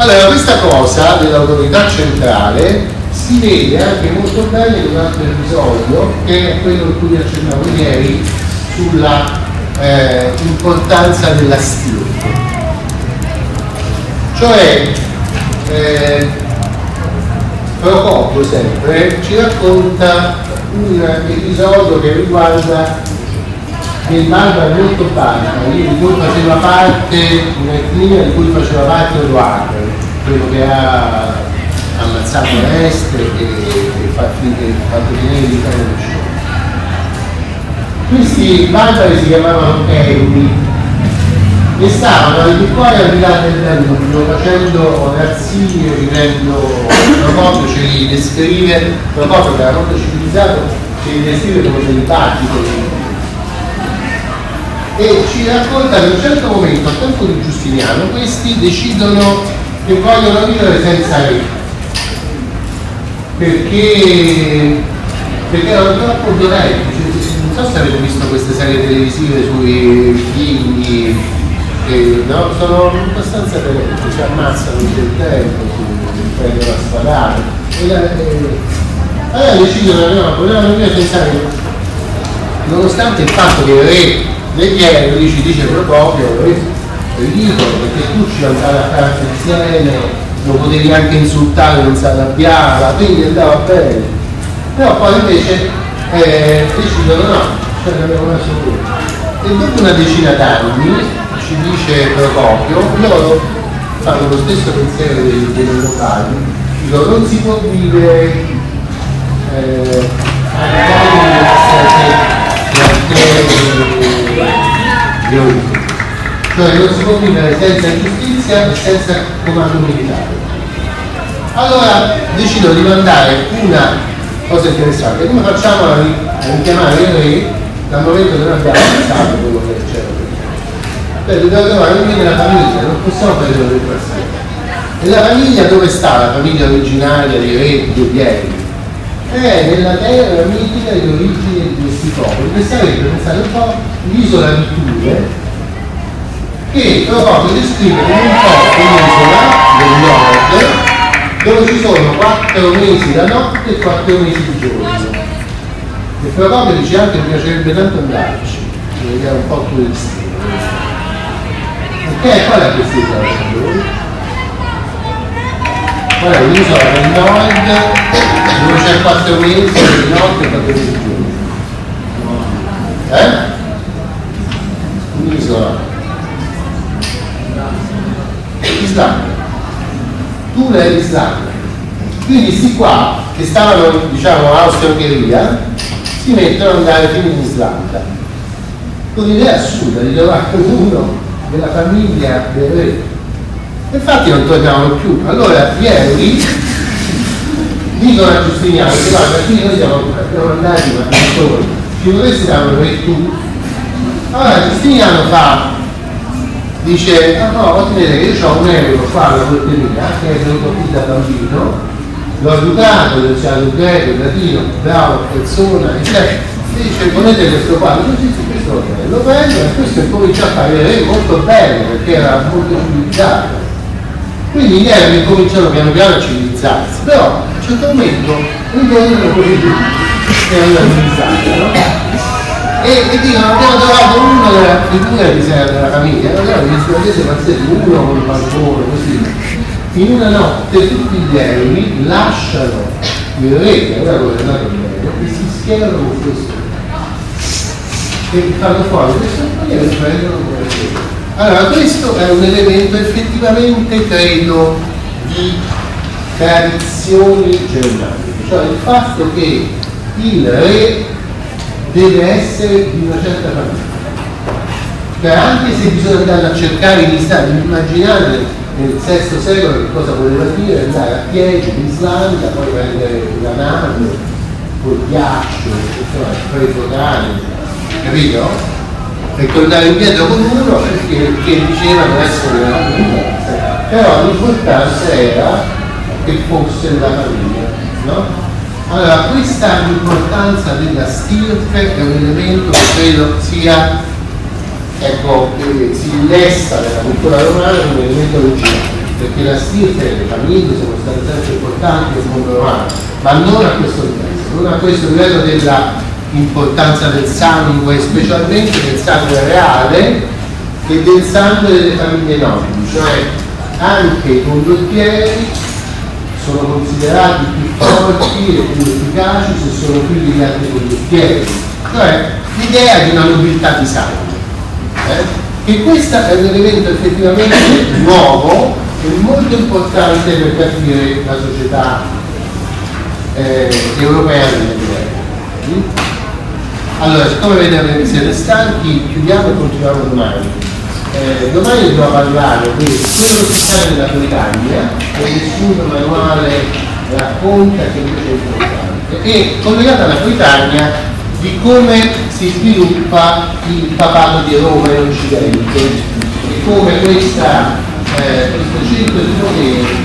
Allora, questa cosa dell'autorità centrale si vede anche molto bene in un altro episodio, che è quello in cui accennavo ieri, sulla eh, importanza della stirpe. Cioè, eh, Procopio sempre ci racconta un episodio che riguarda il barba molto bassa, di cui faceva parte, un'etnia di cui faceva parte Edoardo, quello che ha ammazzato l'est e, e fatto venire l'Italia del Questi barbari si chiamavano Euri e stavano al di fuori al di là del Danubio facendo razzie, vivendo, Procopio ce li descrive, Procopio che era molto civilizzato, ce li descrive come dei battiti, e ci racconta che in un certo momento, al tempo di Giustiniano, questi decidono che vogliono vivere senza re. Perché, perché erano troppo violenti. Non so se avete visto queste serie televisive sui figli, che no, sono abbastanza violenti, si ammazzano il tempo, si prendono a sparare. E, e, allora decidono, no, volevano vivere senza re. Nonostante il fatto che re Leggero dice, dice proprio, ridicolo perché tu ci andavi a casa insieme, lo potevi anche insultare, non si arrabbiava, quindi andava bene. Però poi invece eh, decidono no, cioè ne abbiamo messo due. E dopo una decina d'anni, ci dice Procopio, loro fanno lo stesso pensiero dei, dei locali, dicono non si può vivere eh, violento. Cioè non si può vivere senza giustizia e senza comando militare. Allora decido di mandare una cosa interessante, come facciamo a richiamare il re dal momento che noi abbiamo pensato quello che c'era prima? dobbiamo trovare un nella famiglia, non possiamo prendere del passato. E la famiglia dove sta la famiglia originaria dei re dei Vieri? È nella terra mitica di origine di questi popoli, che sarebbe, pensate un po', l'isola di Tule, che proprio descrive come un po' un'isola del nord dove ci sono quattro mesi da notte e quattro mesi di giorno. E proprio dice anche che mi piacerebbe tanto andarci, perché è un po' turistico. Ok, qual è questa isola? Qual è l'isola del nord dove c'è quattro mesi di notte e quattro mesi di giorno? Eh? Un'isola. Islanda. Tula è l'Islanda. Quindi questi qua, che stavano, diciamo, Austria-Ungheria, si mettono ad andare fino in Islanda. Con l'idea assurda di trovare uno della famiglia del re. Infatti non tornavano più. Allora gli euri dicono a Giustiniano che guarda, qui noi siamo, siamo andati ma non solo, ci dovresti dare un re tu allora Giustiniano fa, dice, ah no, vedere che io ho un euro qua alla porteria, che è venuto qui da bambino, l'ho educato, l'ho insegnato greco, latino, bravo, persona, eccetera. Dice, ponete questo qua, così sì, questo lo prendo e questo comincia a fare molto bene perché era molto civilizzato. Quindi gli eroi cominciano piano piano a civilizzarsi, però a un certo momento ritornano così e hanno civilizzato, no? E, e dicono abbiamo trovato uno della figura di della famiglia allora gli studentesi pazzeschi uno con il balcone così. In una notte tutti gli eroi lasciano il re che aveva governato il bene e si schierano con questo. E fanno fuori questo e lo prendono come re. Allora questo è un elemento effettivamente credo di tradizioni germaniche cioè il fatto che il re deve essere di una certa famiglia. Cioè anche se bisogna andare a cercare in Islanda, immaginate nel VI secolo che cosa voleva dire andare a piedi in Islanda, poi prendere la nave col ghiaccio, preso cane, capito? E tornare indietro con uno perché, perché dicevano essere una famiglia. Però l'importante era che fosse la famiglia, no? Allora, questa importanza della stirpe è un elemento che credo sia, ecco, che si innesta nella cultura romana come elemento originale. perché la stirpe e le famiglie sono state sempre importanti nel mondo romano, ma non a questo livello, non a questo livello della importanza del sangue, specialmente del sangue reale e del sangue delle famiglie nobili, cioè anche i condottieri sono considerati più forti e più efficaci se sono figli di altri condottieri, cioè l'idea di una nobiltà di sangue. Eh? E questo è un elemento effettivamente nuovo e molto importante per capire la società eh, europea del Medioevo. Allora, siccome vedete che siete stanchi, chiudiamo e continuiamo domani. Eh, domani dobbiamo parlare quello che sta nella Britannia, che nessun manuale racconta che invece è importante, e collegato alla Britannia di come si sviluppa il papato di Roma in Occidente e come questa, eh, questo centro di potere